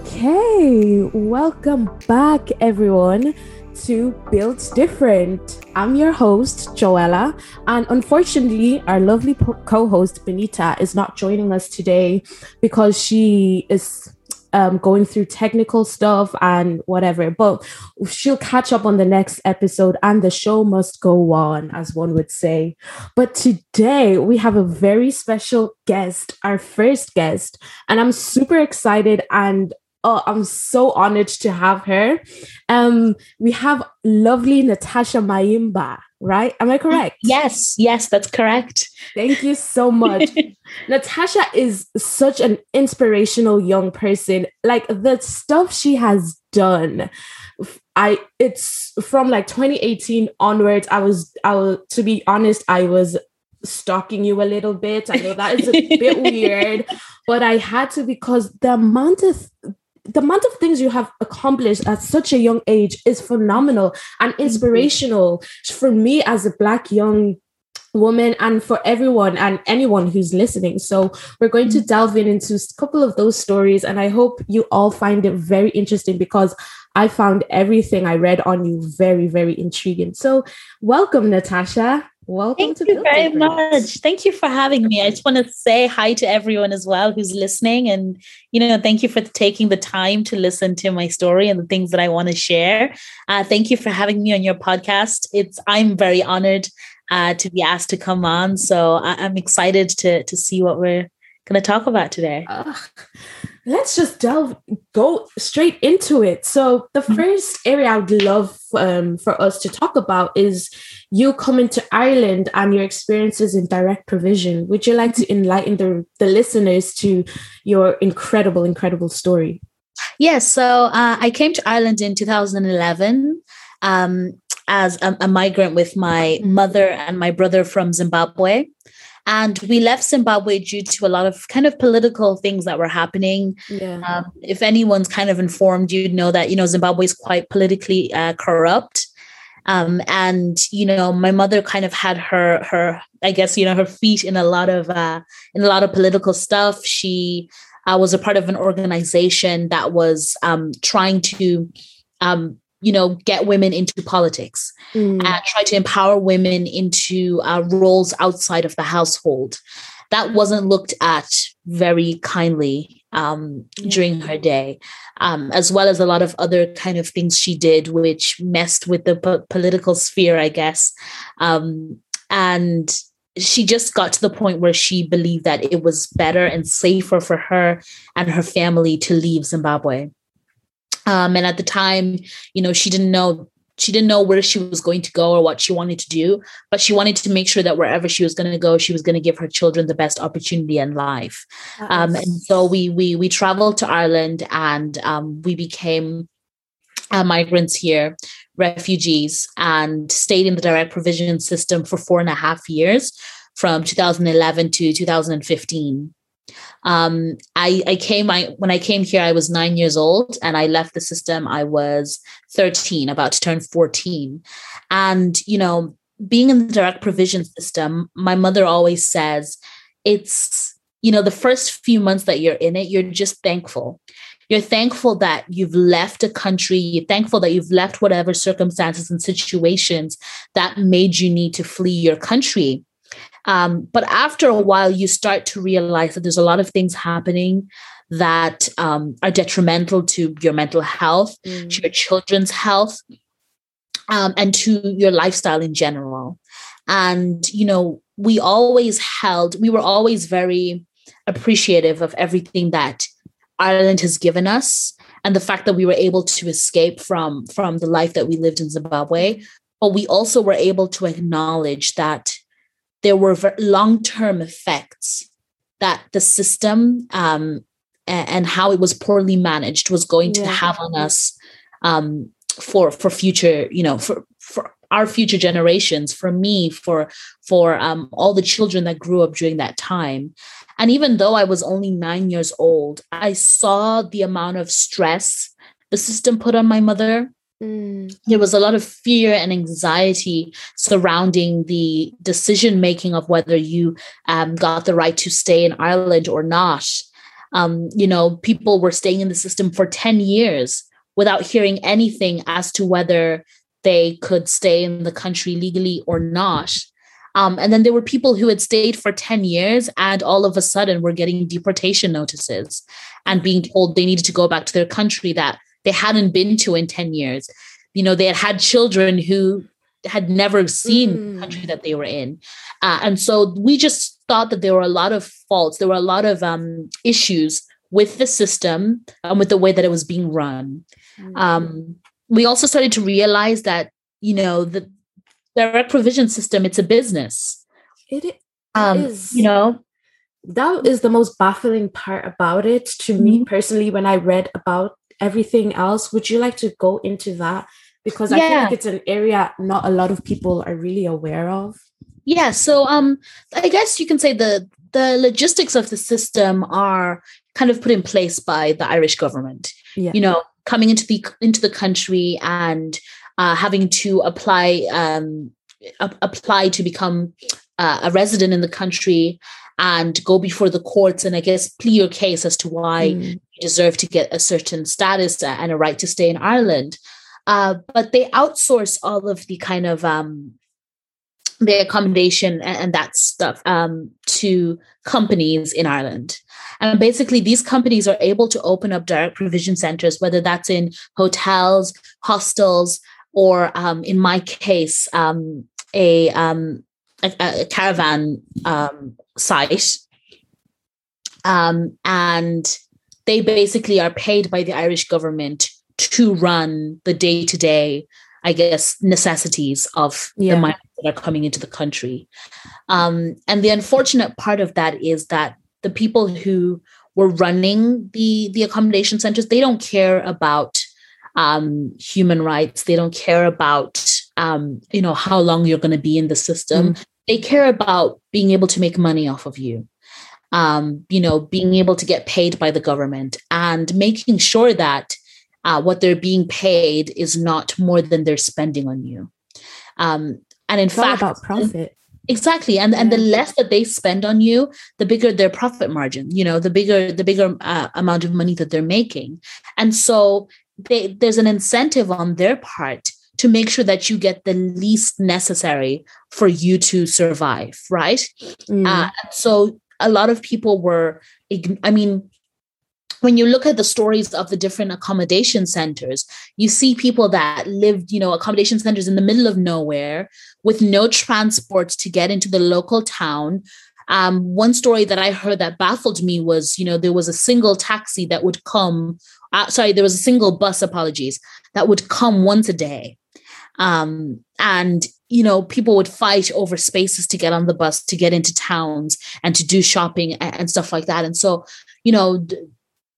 Okay, welcome back, everyone, to Built Different. I'm your host, Joella, and unfortunately, our lovely co host, Benita, is not joining us today because she is um, going through technical stuff and whatever. But she'll catch up on the next episode, and the show must go on, as one would say. But today we have a very special guest, our first guest, and I'm super excited and. Oh, I'm so honored to have her. Um, we have lovely Natasha Mayimba right? Am I correct? Yes, yes, that's correct. Thank you so much. Natasha is such an inspirational young person. Like the stuff she has done. I it's from like 2018 onwards. I was I was to be honest, I was stalking you a little bit. I know that is a bit weird, but I had to because the amount of the amount of things you have accomplished at such a young age is phenomenal and inspirational for me as a black young woman and for everyone and anyone who's listening. So we're going to mm. delve in into a couple of those stories and I hope you all find it very interesting because I found everything I read on you very very intriguing. So welcome Natasha. Welcome Thank you very much. Thank you for having me. I just want to say hi to everyone as well who's listening. And, you know, thank you for taking the time to listen to my story and the things that I want to share. Uh, thank you for having me on your podcast. It's I'm very honored uh, to be asked to come on. So I, am excited to to see what we're going to talk about today. Uh, let's just delve go straight into it so the mm-hmm. first area i would love um, for us to talk about is you coming to ireland and your experiences in direct provision would you like to mm-hmm. enlighten the, the listeners to your incredible incredible story yes so uh, i came to ireland in 2011 um, as a, a migrant with my mm-hmm. mother and my brother from zimbabwe and we left Zimbabwe due to a lot of kind of political things that were happening. Yeah. Um, if anyone's kind of informed, you'd know that, you know, Zimbabwe is quite politically uh, corrupt. Um, and you know, my mother kind of had her her I guess you know her feet in a lot of uh, in a lot of political stuff. She uh, was a part of an organization that was um, trying to um, you know get women into politics mm. and try to empower women into uh, roles outside of the household that wasn't looked at very kindly um, yeah. during her day um, as well as a lot of other kind of things she did which messed with the po- political sphere i guess um, and she just got to the point where she believed that it was better and safer for her and her family to leave zimbabwe um, and at the time, you know, she didn't know she didn't know where she was going to go or what she wanted to do, but she wanted to make sure that wherever she was going to go, she was going to give her children the best opportunity in life. Um, and so we we we traveled to Ireland and um, we became uh, migrants here, refugees, and stayed in the direct provision system for four and a half years, from 2011 to 2015. Um, I, I came, I, when I came here, I was nine years old and I left the system. I was 13, about to turn 14. And, you know, being in the direct provision system, my mother always says it's, you know, the first few months that you're in it, you're just thankful. You're thankful that you've left a country. You're thankful that you've left whatever circumstances and situations that made you need to flee your country. Um, but after a while, you start to realize that there's a lot of things happening that um, are detrimental to your mental health, mm. to your children's health, um, and to your lifestyle in general. And, you know, we always held, we were always very appreciative of everything that Ireland has given us and the fact that we were able to escape from from the life that we lived in Zimbabwe but we also were able to acknowledge that there were long-term effects that the system um, and how it was poorly managed was going to have on us um, for for future you know for for our future generations for me for for um, all the children that grew up during that time. And even though i was only nine years old i saw the amount of stress the system put on my mother There was a lot of fear and anxiety surrounding the decision making of whether you um, got the right to stay in Ireland or not. Um, you know, people were staying in the system for 10 years without hearing anything as to whether they could stay in the country legally or not. Um, and then there were people who had stayed for 10 years and all of a sudden were getting deportation notices and being told they needed to go back to their country that they hadn't been to in 10 years. You know, they had had children who had never seen mm. the country that they were in. Uh, and so we just thought that there were a lot of faults, there were a lot of um, issues with the system and with the way that it was being run. Mm. Um, we also started to realize that, you know, the direct provision system, it's a business. It um. You know, that is the most baffling part about it to mm-hmm. me personally when I read about everything else. Would you like to go into that? Because I yeah. feel like it's an area not a lot of people are really aware of. Yeah, so um I guess you can say the the logistics of the system are kind of put in place by the Irish government. Yeah. You know, coming into the into the country and uh, having to apply um, a- apply to become uh, a resident in the country and go before the courts and I guess plead your case as to why mm. you deserve to get a certain status and a right to stay in Ireland. Uh, but they outsource all of the kind of um, the accommodation and, and that stuff um, to companies in Ireland. And basically, these companies are able to open up direct provision centers, whether that's in hotels, hostels, or um, in my case, um, a, um, a, a, caravan um, site. Um, and they basically are paid by the Irish government to run the day to day, I guess, necessities of yeah. the migrants that are coming into the country. Um, and the unfortunate part of that is that the people who were running the the accommodation centers they don't care about um, human rights they don't care about um, you know how long you're going to be in the system mm. they care about being able to make money off of you. Um, you know being able to get paid by the government and making sure that uh, what they're being paid is not more than they're spending on you. Um, and in it's fact about profit. Exactly and and the less that they spend on you the bigger their profit margin you know the bigger the bigger uh, amount of money that they're making. And so they, there's an incentive on their part to make sure that you get the least necessary for you to survive right mm. uh, so a lot of people were i mean when you look at the stories of the different accommodation centers, you see people that lived, you know, accommodation centers in the middle of nowhere with no transport to get into the local town. Um, one story that I heard that baffled me was, you know, there was a single taxi that would come, uh, sorry, there was a single bus, apologies, that would come once a day. Um, and you know people would fight over spaces to get on the bus to get into towns and to do shopping and, and stuff like that and so you know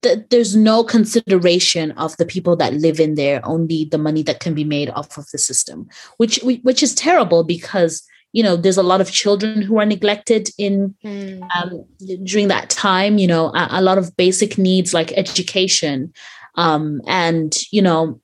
th- there's no consideration of the people that live in there only the money that can be made off of the system which which is terrible because you know there's a lot of children who are neglected in mm. um, during that time you know a, a, lot of basic needs like education um, and you know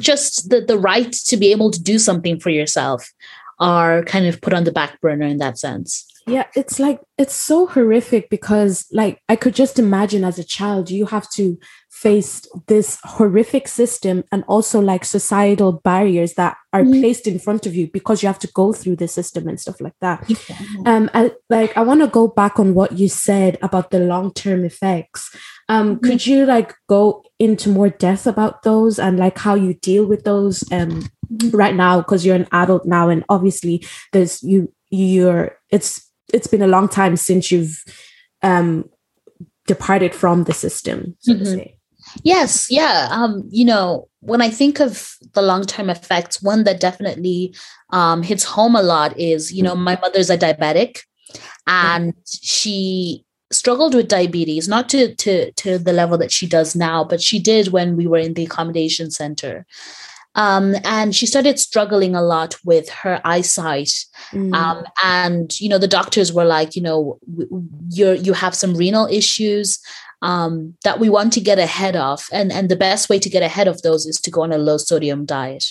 just the, the right to be able to do something for yourself are kind of put on the back burner in that sense yeah it's like it's so horrific because like i could just imagine as a child you have to face this horrific system and also like societal barriers that are mm. placed in front of you because you have to go through the system and stuff like that yeah. um I, like i want to go back on what you said about the long-term effects um mm. could you like go into more depth about those and like how you deal with those um mm-hmm. right now because you're an adult now and obviously there's you you're it's it's been a long time since you've um, departed from the system, so mm-hmm. to say. Yes, yeah. Um, you know, when I think of the long term effects, one that definitely um, hits home a lot is, you know, my mother's a diabetic, and she struggled with diabetes, not to to to the level that she does now, but she did when we were in the accommodation center. Um, and she started struggling a lot with her eyesight. Mm. Um, and you know, the doctors were like, you know, you're you have some renal issues um, that we want to get ahead of, and and the best way to get ahead of those is to go on a low sodium diet.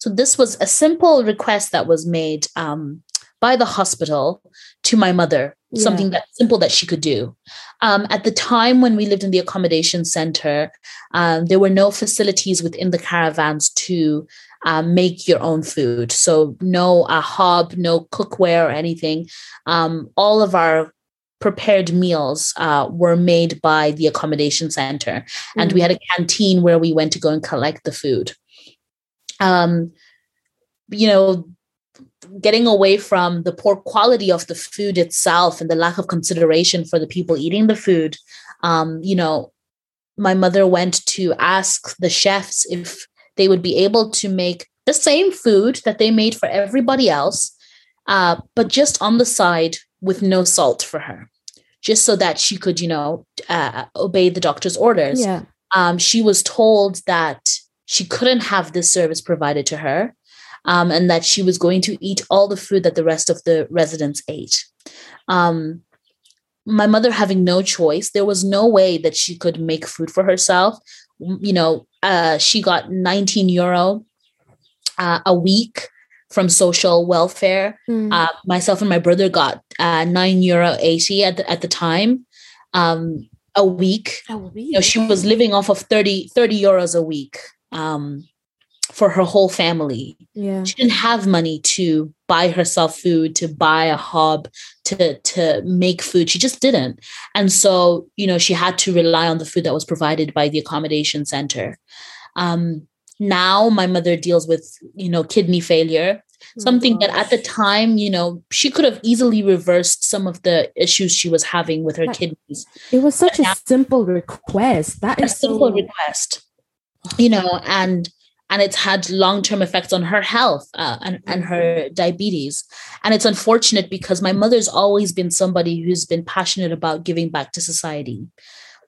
So this was a simple request that was made um, by the hospital to my mother, yeah. something that simple that she could do. Um, at the time when we lived in the accommodation center, um, there were no facilities within the caravans to uh, make your own food. So no a hob, no cookware or anything. Um, all of our prepared meals uh, were made by the accommodation center, and mm we had a canteen where we went to go and collect the food. Um, you know, getting away from the poor quality of the food itself and the lack of consideration for the people eating the food um, you know my mother went to ask the chefs if they would be able to make the same food that they made for everybody else uh, but just on the side with no salt for her just so that she could you know uh, obey the doctor's orders yeah. um, she was told that she couldn't have this service provided to her um, and that she was going to eat all the food that the rest of the residents ate. Um, my mother having no choice, there was no way that she could make food for herself. You know, uh, she got 19 euro uh, a week from social welfare. Mm. Uh, myself and my brother got uh, nine euro 80 at the, at the time. Um, a week. A week. You know, she was living off of 30, 30 euros a week. Um, for her whole family. Yeah. She didn't have money to buy herself food, to buy a hob, to to make food. She just didn't. And so, you know, she had to rely on the food that was provided by the accommodation center. Um, now my mother deals with, you know, kidney failure. Oh something that at the time, you know, she could have easily reversed some of the issues she was having with her that, kidneys. It was such but a now, simple request. That is a simple so... request. You know, and and it's had long-term effects on her health uh, and, and her mm-hmm. diabetes and it's unfortunate because my mother's always been somebody who's been passionate about giving back to society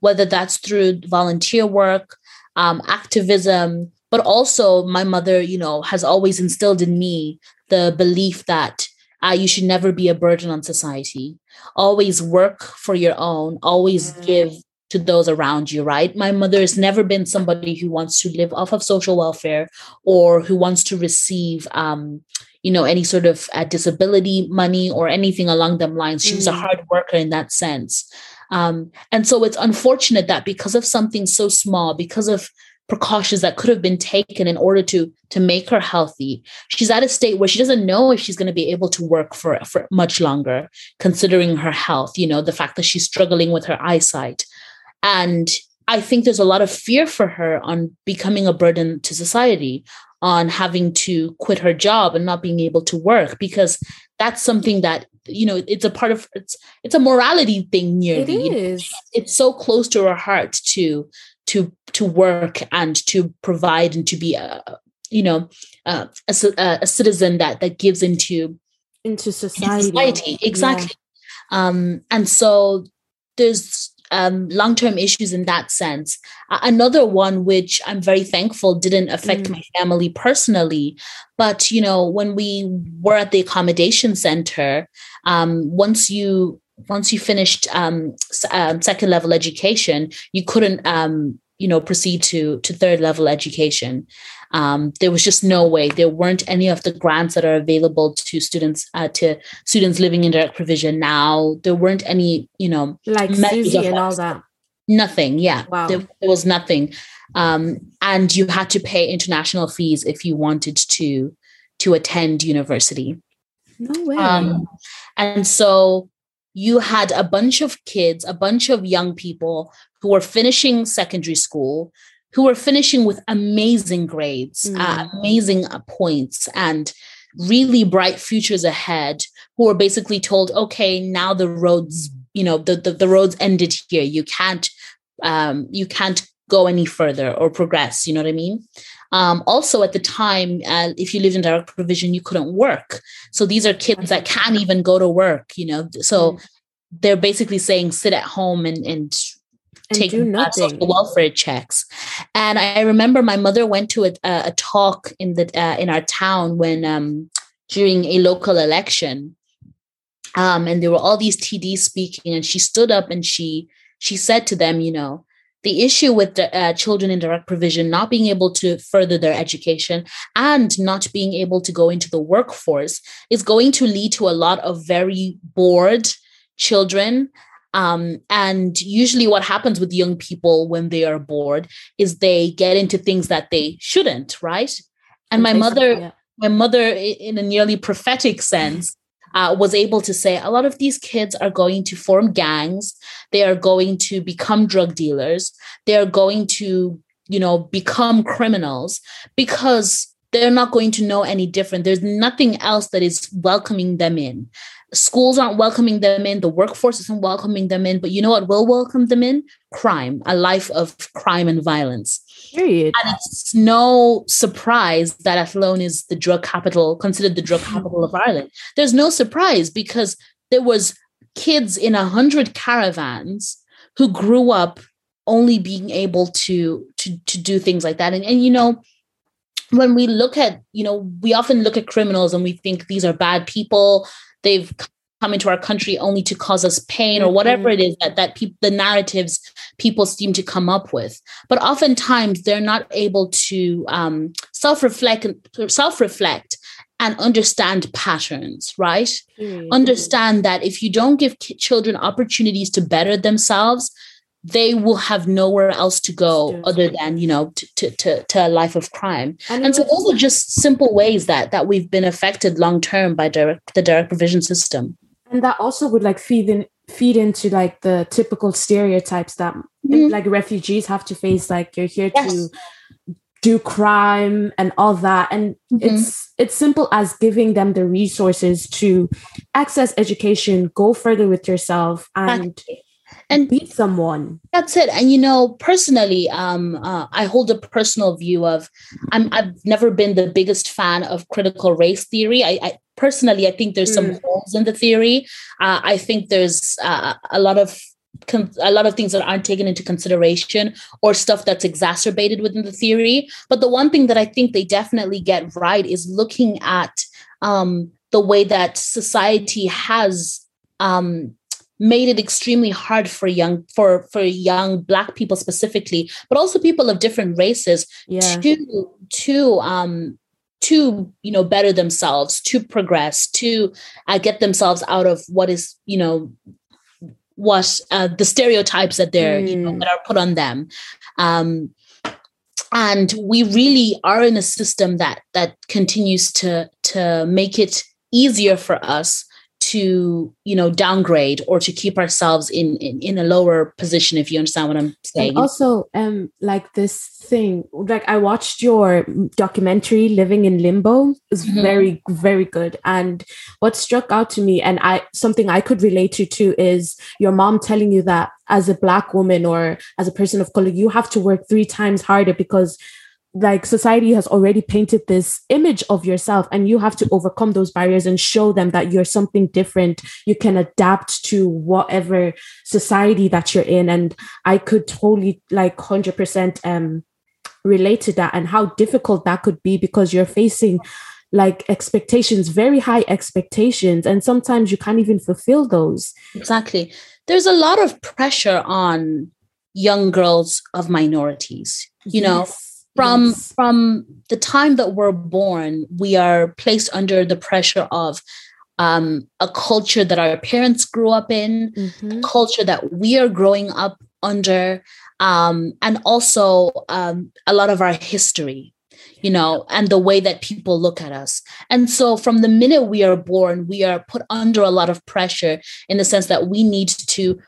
whether that's through volunteer work um, activism but also my mother you know has always instilled in me the belief that uh, you should never be a burden on society always work for your own always mm-hmm. give to those around you, right? My mother has never been somebody who wants to live off of social welfare or who wants to receive, um, you know, any sort of uh, disability money or anything along them lines. She was mm. a hard worker in that sense. Um, and so it's unfortunate that because of something so small, because of precautions that could have been taken in order to to make her healthy she's at a state where she doesn't know if she's going to be able to work for for much longer considering her health you know the fact that she's struggling with her eyesight and I think there's a lot of fear for her on becoming a burden to society, on having to quit her job and not being able to work, because that's something that you know it's a part of it's it's a morality thing nearly. It is. It's so close to her heart to to to work and to provide and to be a you know a, a citizen that that gives into into society. society. Exactly. Yeah. Um, and so there's um, long-term issues in that sense. Another one which I'm very thankful didn't affect mm. my family personally, but you know when we were at the accommodation center, um, once you once you finished um, um, second level education, you couldn't um, you know proceed to to third level education um, there was just no way. There weren't any of the grants that are available to students uh, to students living in direct provision now. There weren't any you know like SUSI and all that. Nothing yeah. Wow. there, there was nothing. Um, and you had to pay international fees if you wanted to to attend university. No way. Um, and so you had a bunch of kids, a bunch of young people who were finishing secondary school, who were finishing with amazing grades, mm. uh, amazing uh, points, and really bright futures ahead, who were basically told, okay, now the roads, you know, the, the, the roads ended here. You can't, um, you can't go any further or progress. You know what I mean? Um, also, at the time, uh, if you lived in direct provision, you couldn't work. So these are kids that can't even go to work. You know, so mm. they're basically saying sit at home and and take social welfare checks. And I remember my mother went to a, a talk in the uh, in our town when um, during a local election, um, and there were all these TDs speaking, and she stood up and she she said to them, you know, the issue with the, uh, children in direct provision not being able to further their education and not being able to go into the workforce is going to lead to a lot of very bored children um, and usually, what happens with young people when they are bored is they get into things that they shouldn't, right? And my mother, yeah. my mother, in a nearly prophetic sense, uh, was able to say a lot of these kids are going to form gangs. They are going to become drug dealers. They are going to, you know, become criminals because they're not going to know any different. There's nothing else that is welcoming them in schools aren't welcoming them in, the workforce isn't welcoming them in, but you know what will welcome them in? Crime, a life of crime and violence. Period. And it's no surprise that Athlone is the drug capital, considered the drug capital of Ireland. There's no surprise because there was kids in a hundred caravans who grew up only being able to to to do things like that. And and you know, when we look at, you know, we often look at criminals and we think these are bad people they've come into our country only to cause us pain or whatever it is that that people the narratives people seem to come up with. But oftentimes they're not able to um, self-reflect self-reflect and understand patterns right? Mm-hmm. understand that if you don't give children opportunities to better themselves they will have nowhere else to go other than you know to, to, to, to a life of crime and, and so those are just simple ways that that we've been affected long term by direct, the direct provision system and that also would like feed in feed into like the typical stereotypes that mm-hmm. like refugees have to face like you're here yes. to do crime and all that and mm-hmm. it's it's simple as giving them the resources to access education go further with yourself and and beat someone. that's it. And you know personally um uh, i hold a personal view of i'm i've never been the biggest fan of critical race theory. I, I personally i think there's some mm. holes in the theory. Uh, i think there's uh, a lot of a lot of things that aren't taken into consideration or stuff that's exacerbated within the theory. But the one thing that i think they definitely get right is looking at um, the way that society has um, made it extremely hard for young for for young black people specifically but also people of different races yeah. to to um to you know better themselves to progress to uh, get themselves out of what is you know what uh, the stereotypes that they're mm. you know mm. that are put on them um and we really are in a system that that continues to to make it easier for us to you know downgrade or to keep ourselves in, in in a lower position if you understand what i'm saying. and also um like this thing like i watched your documentary living in limbo. Is mm-hmm. very very good. And what struck out to me and i something i could relate to too is your mom telling you that as a black woman or as a person of color you have to work three times harder because like society has already painted this image of yourself and you have to overcome those barriers and show them that you're something different. You can adapt to whatever society that you're in. And i could totally like 100% um relate to that and how difficult that could be because you're facing like expectations very high expectations and sometimes you can't even fulfill those. Exactly. There's a lot of pressure on young girls of minorities you yes. know from yes. from the time that we're born we are placed under the pressure of um, a culture that our parents grew up in mm-hmm. culture that we are growing up under um, and also um, a lot of our history you know and the way that people look at us and so from the minute we are born we are put under a lot of pressure in the sense that we need to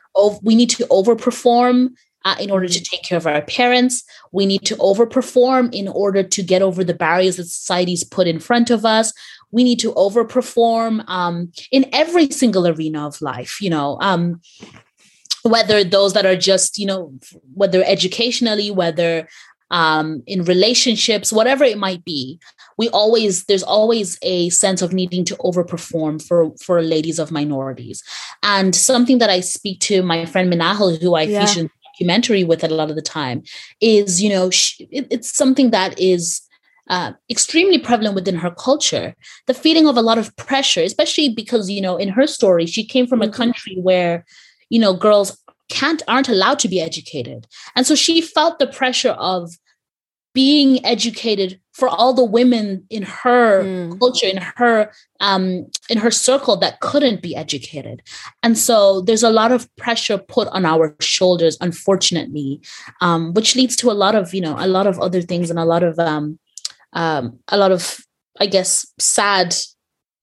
we need to overperform uh, in order to take care of our parents. We need to overperform in order to get over the barriers that society's put in front of us. We need to overperform um, in every single arena of life, you know. Um, whether those that are just, you know, whether educationally, whether um, in relationships, whatever it might be, we always there's always a sense of needing to overperform for for ladies of minorities. And something that I speak to my friend Minahal, who I yeah. featured documentary with it a lot of the time is you know she, it, it's something that is uh, extremely prevalent within her culture the feeling of a lot of pressure especially because you know in her story she came from a mm-hmm. country where you know girls can't aren't allowed to be educated and so she felt the pressure of being educated for all the women in her mm. culture in her um in her circle that couldn't be educated and so there's a lot of pressure put on our shoulders unfortunately um which leads to a lot of you know a lot of other things and a lot of um um a lot of i guess sad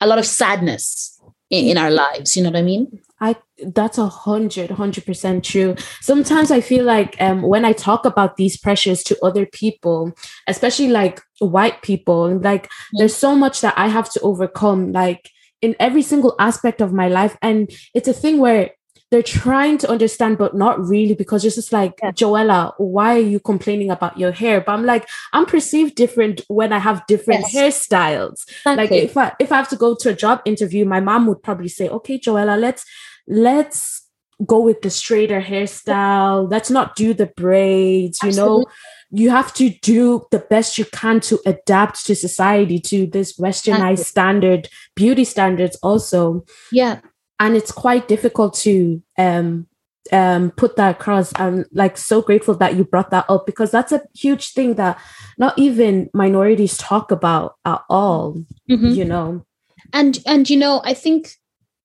a lot of sadness in, in our lives you know what i mean I that's a hundred, hundred percent true. Sometimes I feel like um, when I talk about these pressures to other people, especially like white people, like mm-hmm. there's so much that I have to overcome, like in every single aspect of my life. And it's a thing where they're trying to understand, but not really, because it's just like, yeah. Joella, why are you complaining about your hair? But I'm like, I'm perceived different when I have different yes. hairstyles. Exactly. Like if I if I have to go to a job interview, my mom would probably say, okay, Joella, let's let's go with the straighter hairstyle. Let's not do the braids, you know. You have to do the best you can to adapt to society, to this westernized standard, beauty standards also. Yeah. And it's quite difficult to um um put that across. I'm like so grateful that you brought that up because that's a huge thing that not even minorities talk about at all, mm-hmm. you know. And and you know, I think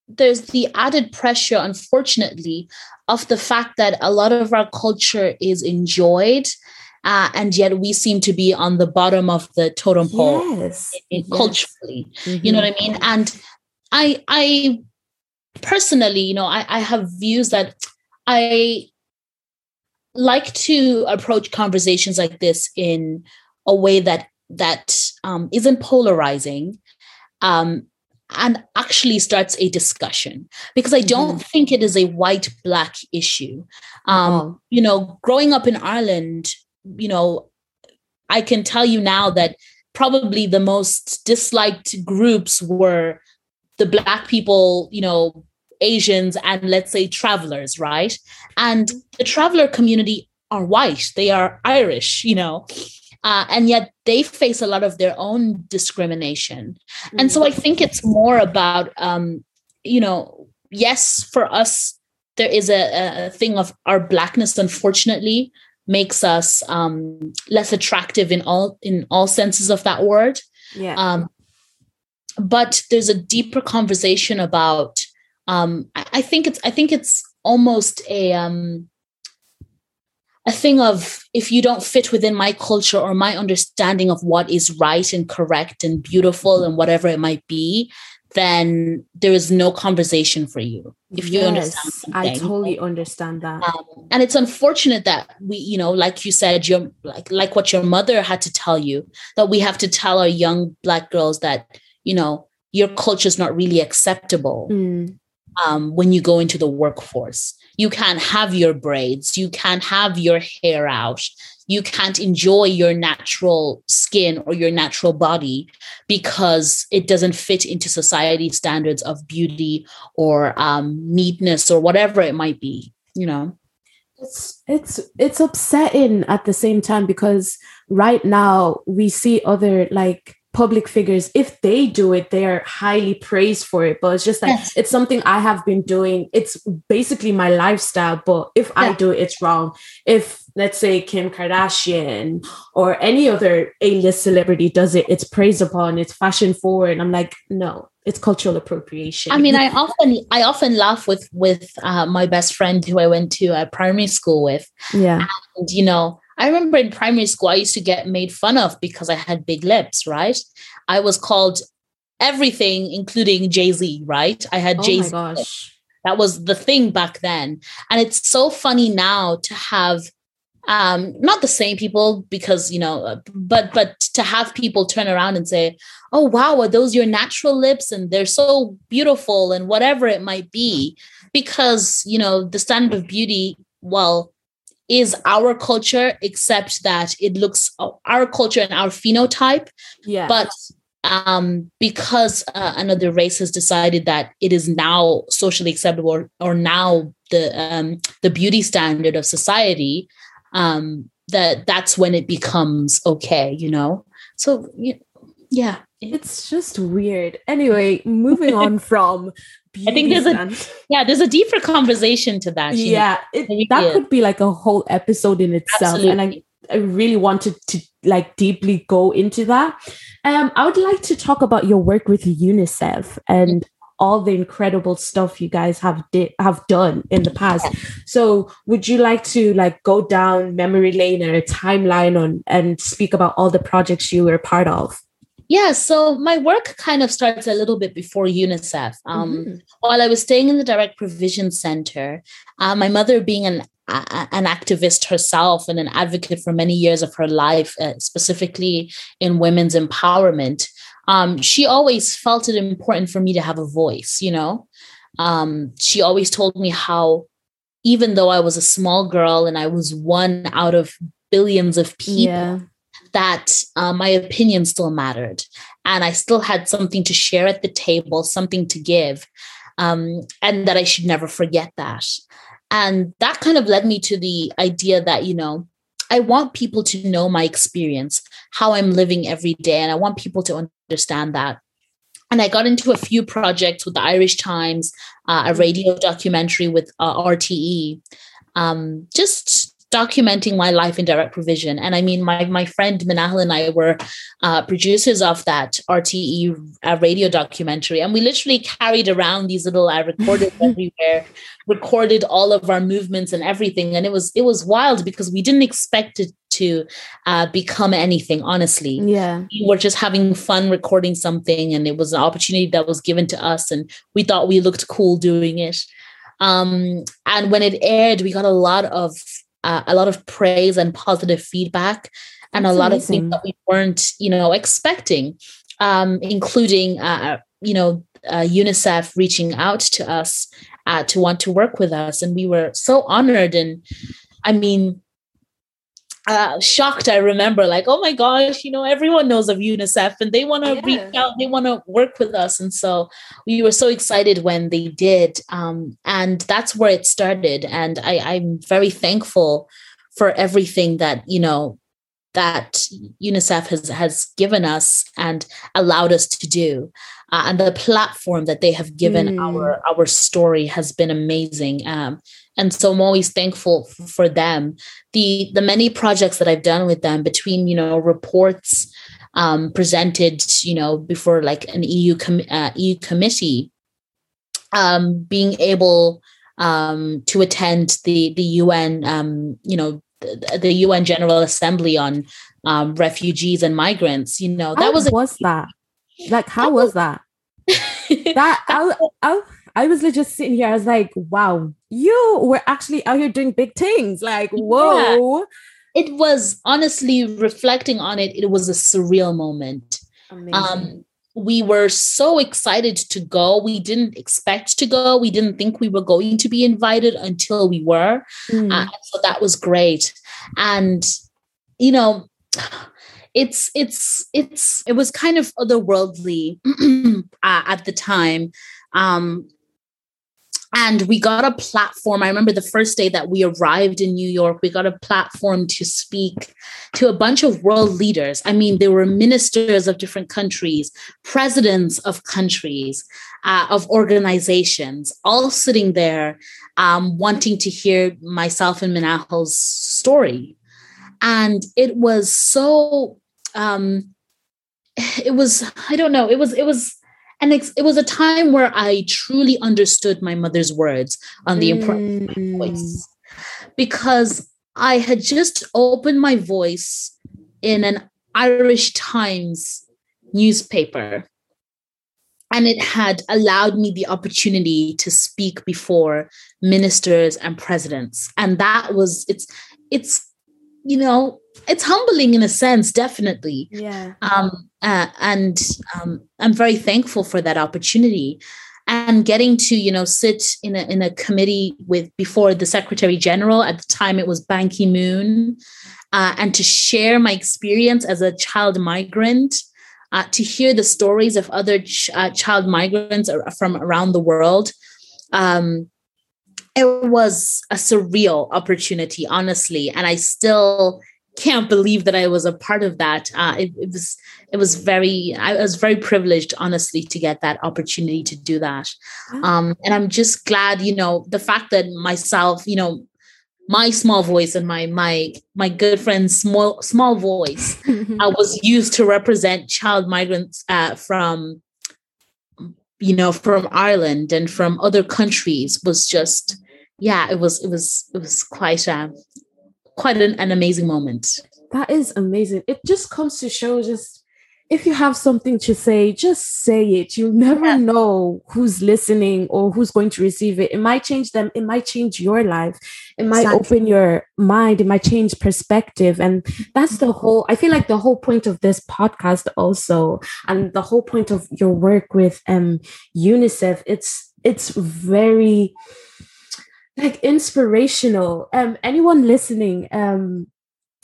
there's the added pressure, unfortunately, of the fact that a lot of our culture is enjoyed. Uh, and yet we seem to be on the bottom of the totem pole yes. in yes. culturally. Mm-hmm. You know what I mean? And I I personally, you know, I, I have views that I like to approach conversations like this in a way that that um, not polarizing um, and actually starts a discussion because I don't mm-hmm. think it is a white black issue. Um, oh. You know, growing up in Ireland, you know, I can tell you now that probably the most disliked groups were the black people, you know, Asians, and let's say travelers, right? And the traveler community are white, they are Irish, you know. Uh, and yet they face a lot of their own discrimination. Mm-hmm. And so I think it's more about, um, you know, yes, for us, there is a, a thing of our blackness, unfortunately, makes us um, less attractive in all in all senses of that word. Yeah. Um, but there's a deeper conversation about. Um, I, I think it's I think it's almost a um, a thing of if you don't fit within my culture or my understanding of what is right and correct and beautiful and whatever it might be, then there is no conversation for you. If you yes, understand, something. I totally understand that. Um, and it's unfortunate that we, you know, like you said, you're like like what your mother had to tell you that we have to tell our young black girls that you know your culture is not really acceptable. Mm. Um, when you go into the workforce. You can't have your braids, you can't have your hair out, you can't enjoy your natural skin or your natural body because it doesn't fit into society standards of beauty or um, neatness or whatever it might be, you know? It's it's it's upsetting at the same time because right now we see other like public figures if they do it they are highly praised for it. But it's just like yes. it's something i have been doing. It's basically my lifestyle but if yeah. i do it it's wrong. If let's say kim kardashian or any other a-list celebrity does it it's praised upon it's fashion forward and i'm like no it's cultural appropriation. I mean i often i often laugh with with uh, my best friend who i went to a primary school with. Yeah. And you know I remember in primary school, I used to get made fun of because I had big lips, right? I was called everything, including Jay Z, right? I had oh Jay Z. That was the thing back then. And it's so funny now to have um not the same people because you know uh, but but to have people turn around and say oh wow are those your natural lips and they're so beautiful and whatever it might be because you know the standard of beauty well is our culture, except that it looks our culture and our phenotype. Yeah. But um, because uh, another race has decided that it is now socially acceptable or, or now the um, the beauty standard of society, um, that that's when it becomes okay. You know. So yeah, it's just weird. Anyway, moving on from I think there's a yeah, there's a deeper conversation to that. Yeah, it, that could be like a whole episode in itself, Absolutely. and I I really wanted to like deeply go into that. Um, I would like to talk about your work with UNICEF and all the incredible stuff you guys have di- have done in the past. So, would you like to like go down memory lane or a timeline on and speak about all the projects you were part of? Yeah, so my work kind of starts a little bit before UNICEF. Um, mm-hmm. While I was staying in the Direct Provision Center, uh, my mother, being an an activist herself and an advocate for many years of her life, uh, specifically in women's empowerment, um, she always felt it important for me to have a voice. You know, um, she always told me how, even though I was a small girl and I was one out of billions of people. Yeah that uh, my opinion still mattered and I still had something to share at the table, something to give, um, and that I should never forget that. And that kind of led me to the idea that, you know, I want people to know my experience, how I'm living every day, and I want people to understand that. And I got into a few projects with the Irish Times, uh, a radio documentary with uh, RTE, um, just documenting my life in direct provision. And I mean, my my friend Manahal and I were uh, producers of that RTE uh, radio documentary, and we literally carried around these little I recorded everywhere, recorded all of our movements and everything. And it was it was wild because we didn't expect it to uh, become anything. Honestly, yeah, we were just having fun recording something, and it was an opportunity that was given to us, and we thought we looked cool doing it. Um, and when it aired, we got a lot of uh, a lot of praise and positive feedback and That's a lot amazing. of things that we weren't you know expecting um, including uh, you know uh, unicef reaching out to us uh, to want to work with us and we were so honored and i mean uh, shocked. I remember, like, oh my gosh, you know, everyone knows of UNICEF and they want to yeah. reach out, they want to work with us. And so we were so excited when they did. Um, and that's where it started. And I, I'm very thankful for everything that, you know, that UNICEF has, has given us and allowed us to do. Uh, and the platform that they have given mm. our our story has been amazing. Um, and so i'm always thankful for them. The the many projects that i've done with them between you know reports um, presented you know before like an eu com- uh, eu committee um, being able um, to attend the the un um, you know the, the, un general assembly on um, refugees and migrants you know that how was a- was that? Like how was that? That I, I, I was just sitting here. I was like, wow, you were actually out here doing big things. Like, whoa. Yeah. It was honestly reflecting on it, it was a surreal moment. Um, we were so excited to go. We didn't expect to go. We didn't think we were going to be invited until we were. Mm. Uh, so that was great. And, you know, it's it's it's it was kind of otherworldly uh, at the time um and we got a platform. I remember the first day that we arrived in New York, we got a platform to speak to a bunch of world leaders. I mean, there were ministers of different countries, presidents of countries, uh, of organizations, all sitting there um, wanting to hear myself and Manahal's story. And it was so, um, it was, I don't know, it was, it was, and it, was a time where I truly understood my mother's words on the importance mm. of voice. Because I had just opened my voice in an Irish Times newspaper. And it had allowed me the opportunity to speak before ministers and presidents. And that was it's it's you know it's humbling in a sense definitely. Yeah. Um uh, and um i'm very thankful for that opportunity. And getting to you know sit in a in a committee with before the secretary general at the time it was ban ki-moon uh, and to share my experience as a child migrant uh, to hear the stories of other ch- uh, child migrants from around the world um, it was a surreal opportunity, honestly. And I still can't believe that I was a part of that. Uh, it, it, was it was very I was very privileged, honestly, to get that opportunity to do that. Um, and I'm just glad, you know, the fact that myself, you know, my small voice and my my my good friend's small small voice uh, was used to represent child migrants uh, from you know from Ireland and from other countries was just yeah it was it was it was quite a, quite an, an amazing moment. That is amazing. It just comes to show just if you have something to say, just say it. You never yeah. know who's listening or who's going to receive it. It might change them, it might change your life, it might exactly. open your mind, it might change perspective. And that's the whole, I feel like the whole point of this podcast also, and the whole point of your work with um UNICEF, it's it's very like inspirational. Um anyone listening, um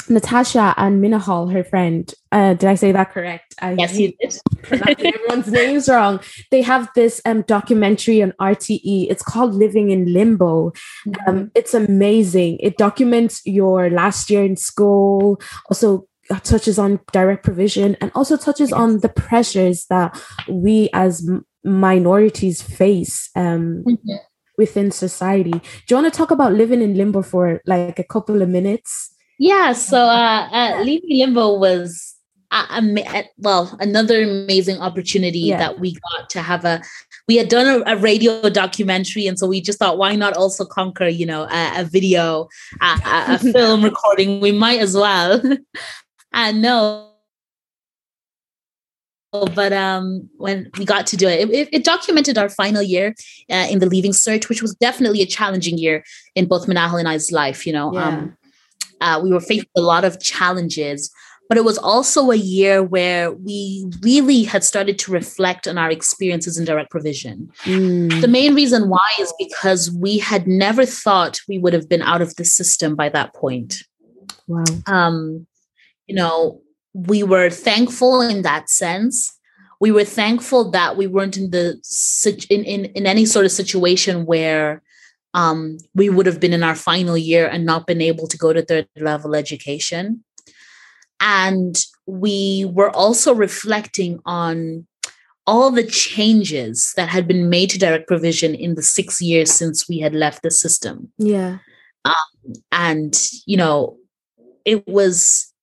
Natasha and Minahal, her friend, uh, did I say that correct? I yes, you did. everyone's names wrong. They have this um, documentary on RTE. It's called Living in Limbo. Mm-hmm. Um, it's amazing. It documents your last year in school, also touches on direct provision, and also touches on the pressures that we as m- minorities face. Um, mm-hmm. Within society. Do you want to talk about living in limbo for like a couple of minutes? Yeah, so uh, uh Leaving Limbo was uh, well another amazing opportunity yeah. that we got to have a we had done a, a, radio documentary and so we just thought why not also conquer you know a, a video a, a film recording we might as well and no but um, when we got to do it, it, it documented our final year uh, in the Leaving Cert, which was definitely a challenging year in both Minahal and I's life. You know, yeah. um, uh, we were faced with a lot of challenges, but it was also a year where we really had started to reflect on our experiences in direct provision. Mm. The main reason why is because we had never thought we would have been out of the system by that point. Wow. Um, you know, we were thankful in that sense. We were thankful that we weren't in the in, in, in any sort of situation where um, we would have been in our final year and not been able to go to third level education. And we were also reflecting on all the changes that had been made to direct provision in the six years since we had left the system. Yeah. Um, and, you know, it was,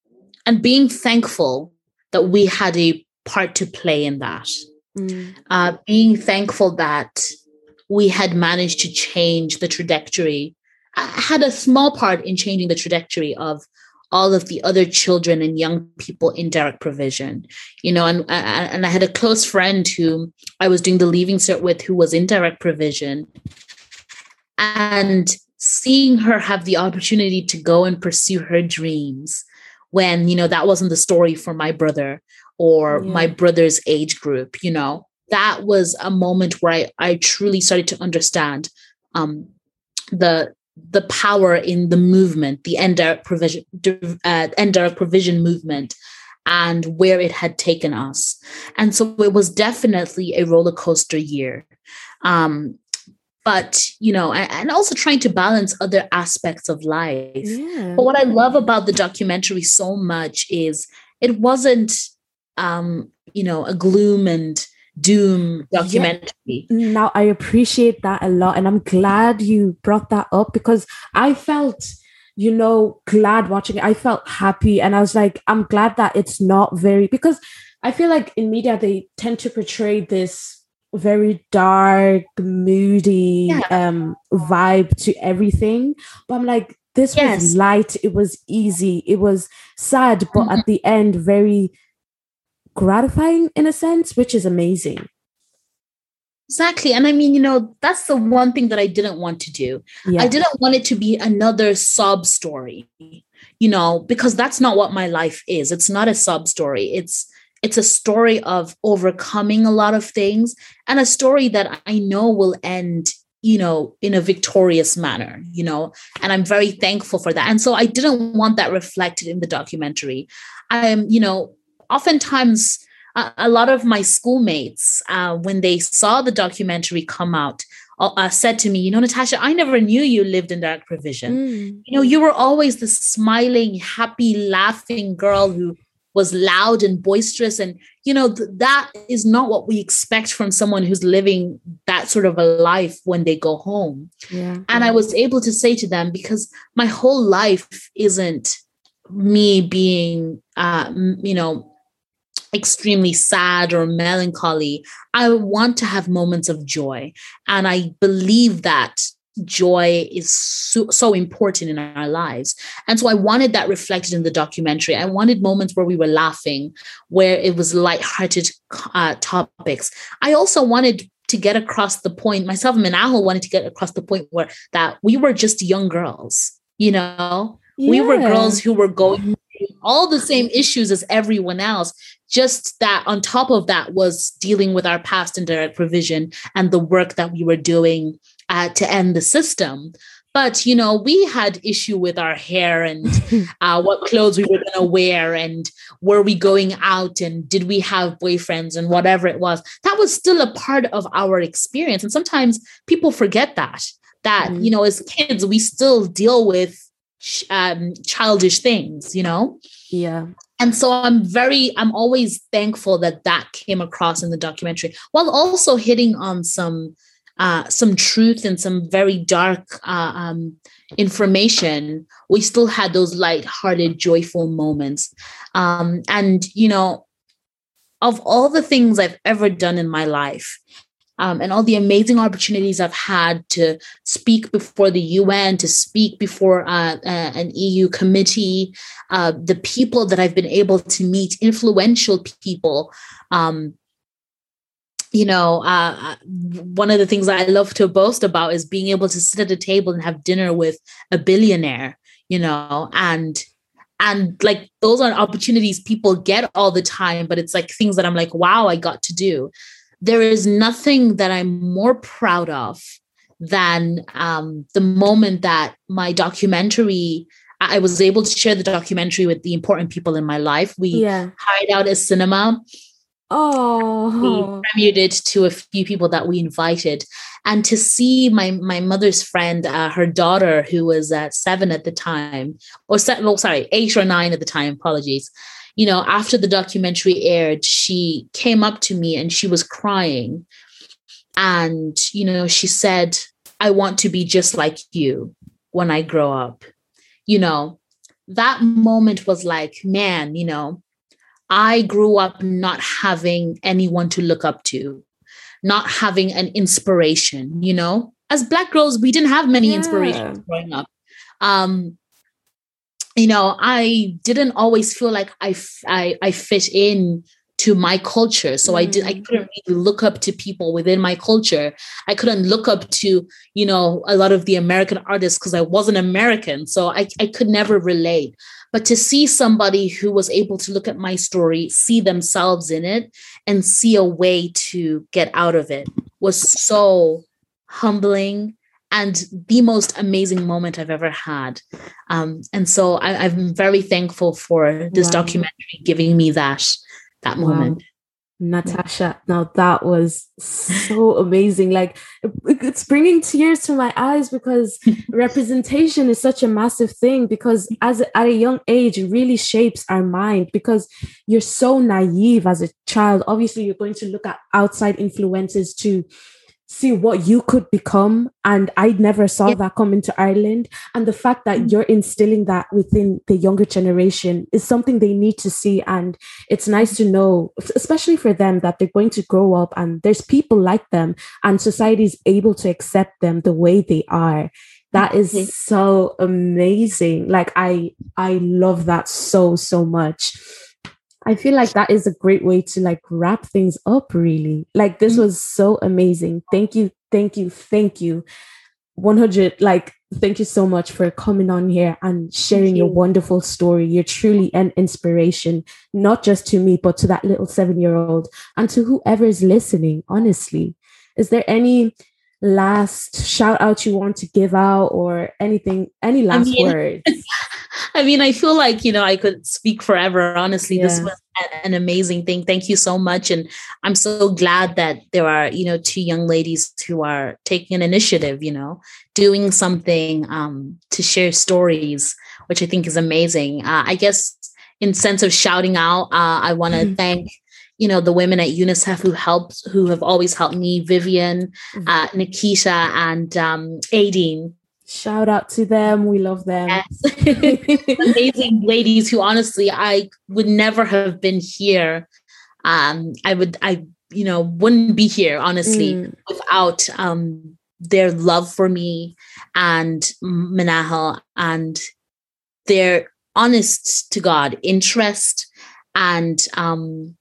and being thankful that we had a part to play in that. Mm. Uh, being thankful that we had managed to change the trajectory, I had a small part in changing the trajectory of all of the other children and young people in direct provision you know and uh, uh, and i had a close friend who i was doing the leaving cert with who was in direct provision and seeing her have the opportunity to go and pursue her dreams when you know that wasn't the story for my brother or yeah. my brother's age group you know that was a moment where I, I truly started to understand um, the the power in the movement, the end direct provision, uh, end direct provision movement, and where it had taken us. And so it was definitely a roller coaster year. Um, but you know, and also trying to balance other aspects of life. Yeah. But what I love about the documentary so much is it wasn't, um, you know, a gloom and doom documentary. Yeah. Now I appreciate that a lot. And I'm glad you brought that up because I felt, you know, glad watching it. I felt happy. And I was like, I'm glad that it's not very because I feel like in media they tend to portray this very dark, moody yeah. um vibe to everything. But I'm like, this yes. was light, it was easy, it was sad, but mm-hmm. at the end, very gratifying in a sense, which is amazing. Exactly. And I mean, you know, that's the one thing that I didn't want to do. Yeah. I didn't want it to be another sob story, you know, because that's not what my life is. It's not a sob story. It's it's a story of overcoming a lot of things and a story that I know will end you know in a victorious manner you know and i'm very thankful for that and so i didn't want that reflected in the documentary i'm you know oftentimes a, a lot of my schoolmates uh, when they saw the documentary come out uh, said to me, you know, Natasha, I never knew you lived in direct provision. Mm. You know, you were always the smiling, happy, laughing girl who was loud and boisterous. And, you know, th- that is not what we expect from someone who's living that sort of a life when they go home. Yeah. And I was able to say to them, because my whole life isn't me being, uh, you know, extremely sad or melancholy. I want to have moments of joy. And I believe that joy is so, so, important in our lives. And so I wanted that reflected in the documentary. I wanted moments where we were laughing, where it was light-hearted uh, topics. I also wanted to get across the point, myself and Manahal wanted to get across the point where that we were just young girls, you know? Yeah. We were girls who were going all the same issues as everyone else. Just that on top of that was dealing with our past indirect provision and the work that we were doing uh, to end the system. But you know, we had issue with our hair and uh, what clothes we were going to wear, and were we going out, and did we have boyfriends, and whatever it was. That was still a part of our experience, and sometimes people forget that. That mm-hmm. you know, as kids, we still deal with um, childish things. You know. Yeah and so i'm very i'm always thankful that that came across in the documentary while also hitting on some uh, some truth and some very dark uh, um, information we still had those light-hearted joyful moments um, and you know of all the things i've ever done in my life um, and all the amazing opportunities I've had to speak before the UN, to speak before uh, uh, an EU committee, uh, the people that I've been able to meet, influential people. Um, you know, uh, uh, one of the things I love to boast about is being able to sit at a table and have dinner with a billionaire, you know, and and like those are opportunities people get all the time but it's like things that i'm like wow i got to do there is nothing that I'm more proud of than um, the moment that my documentary I was able to share the documentary with the important people in my life. We yeah. hired out a cinema. Oh, we premiered it to a few people that we invited, and to see my my mother's friend, uh, her daughter, who was uh, seven at the time, or seven, oh, sorry, eight or nine at the time. Apologies you know, after the documentary aired, she came up to me and she was crying. And, you know, she said, I want to be just like you when I grow up. You know, that moment was like, man, you know, I grew up not having anyone to look up to, not having an inspiration, you know. As Black girls, we didn't have many yeah. inspirations growing up. Um, you know, I didn't always feel like I, I, I fit in to my culture. So mm. I did I mm. couldn't really look up to people within my culture. I couldn't look up to, you know, a lot of the American artists because I wasn't American. So I, I could never relate. But to see somebody who was able to look at my story, see themselves in it, and see a way to get out of it was so humbling and the most amazing moment I've ever had. Um, and so I, am very thankful for this wow. documentary giving me that that wow. moment. Natasha, now that was so amazing. Like it's bringing tears to my eyes because representation is such a massive thing. Because as at a young age, it really shapes our mind. Because you're so naive as a child. Obviously, you're going to look at outside influences to see what you could become. And I never saw yeah. that come into Ireland. And the fact that mm-hmm. you're instilling that within the younger generation is something they need to see. And it's nice to know, especially for them, that they're going to grow up and there's people like them and society is able to accept them the way they are. That is mm-hmm. so amazing. Like I I love that so so much. I feel like that is a great way to like wrap things up, really. Like, this mm-hmm. was so amazing. Thank you, thank you, thank you. 100, like, thank you so much for coming on here and sharing you. your wonderful story. You're truly an inspiration, not just to me, but to that little seven year old and to whoever is listening, honestly. Is there any last shout out you want to give out or anything, any last I mean, words? I mean, I feel like, you know, I could speak forever. Honestly, yeah. this was an amazing thing. Thank you so much. And I'm so glad that there are, you know, two young ladies who are taking an initiative, you know, doing something um, to share stories, which I think is amazing. Uh, I guess in sense of shouting out, uh, I want to mm-hmm. thank you know the women at UNICEF who helped, who have always helped me, Vivian, mm-hmm. uh, Nikisha, and um, Aideen. Shout out to them. We love them. Yes. Amazing ladies who honestly I would never have been here. Um, I would I you know wouldn't be here honestly mm. without um their love for me and Manahal and their honest to God interest and um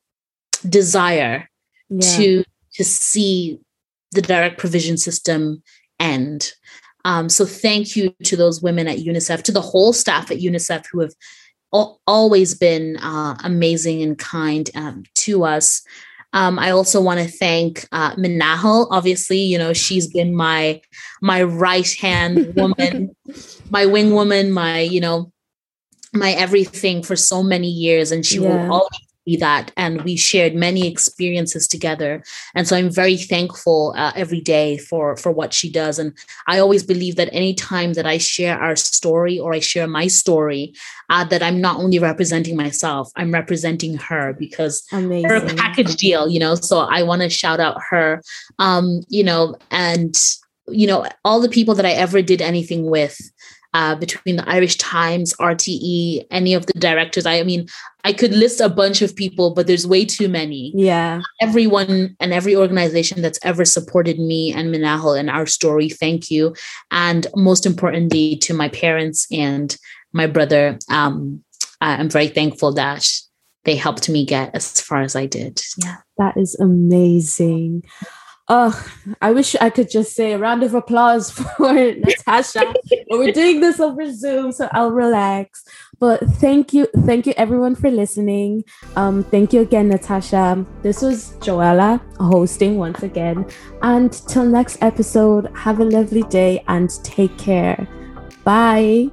desire yeah. to to see the direct provision system end. Um, so thank you to those women at UNICEF, to the whole staff at UNICEF who have al- always been uh, amazing and kind um, to us. Um, I also want to thank uh, Manahal. Obviously, you know she's been my my right hand woman, my wing woman, my you know my everything for so many years, and she yeah. will always be that. And we shared many experiences together. And so i'm very thankful uh, every day for for what she does. And i always believe that any time that i share our story or i share my story uh, that i'm not only representing myself i'm representing her because Amazing. her package deal you know? So i want to shout out her. Um you know and you know all the people that i ever did anything with uh, between the Irish Times, RTE, any of the directors. I, I mean, I could list a bunch of people, but there's way too many. Yeah. Everyone and every organization that's ever supported me and Manahal and our story, thank you. And most importantly, to my parents and my brother, um, I'm very thankful that they helped me get as far as I did. Yeah. That is amazing. Oh, I wish I could just say a round of applause for Natasha. but we're doing this over Zoom, so I'll relax. But thank you, thank you everyone for listening. Um, thank you again, Natasha. This was Joella hosting once again. And till next episode, have a lovely day and take care. Bye.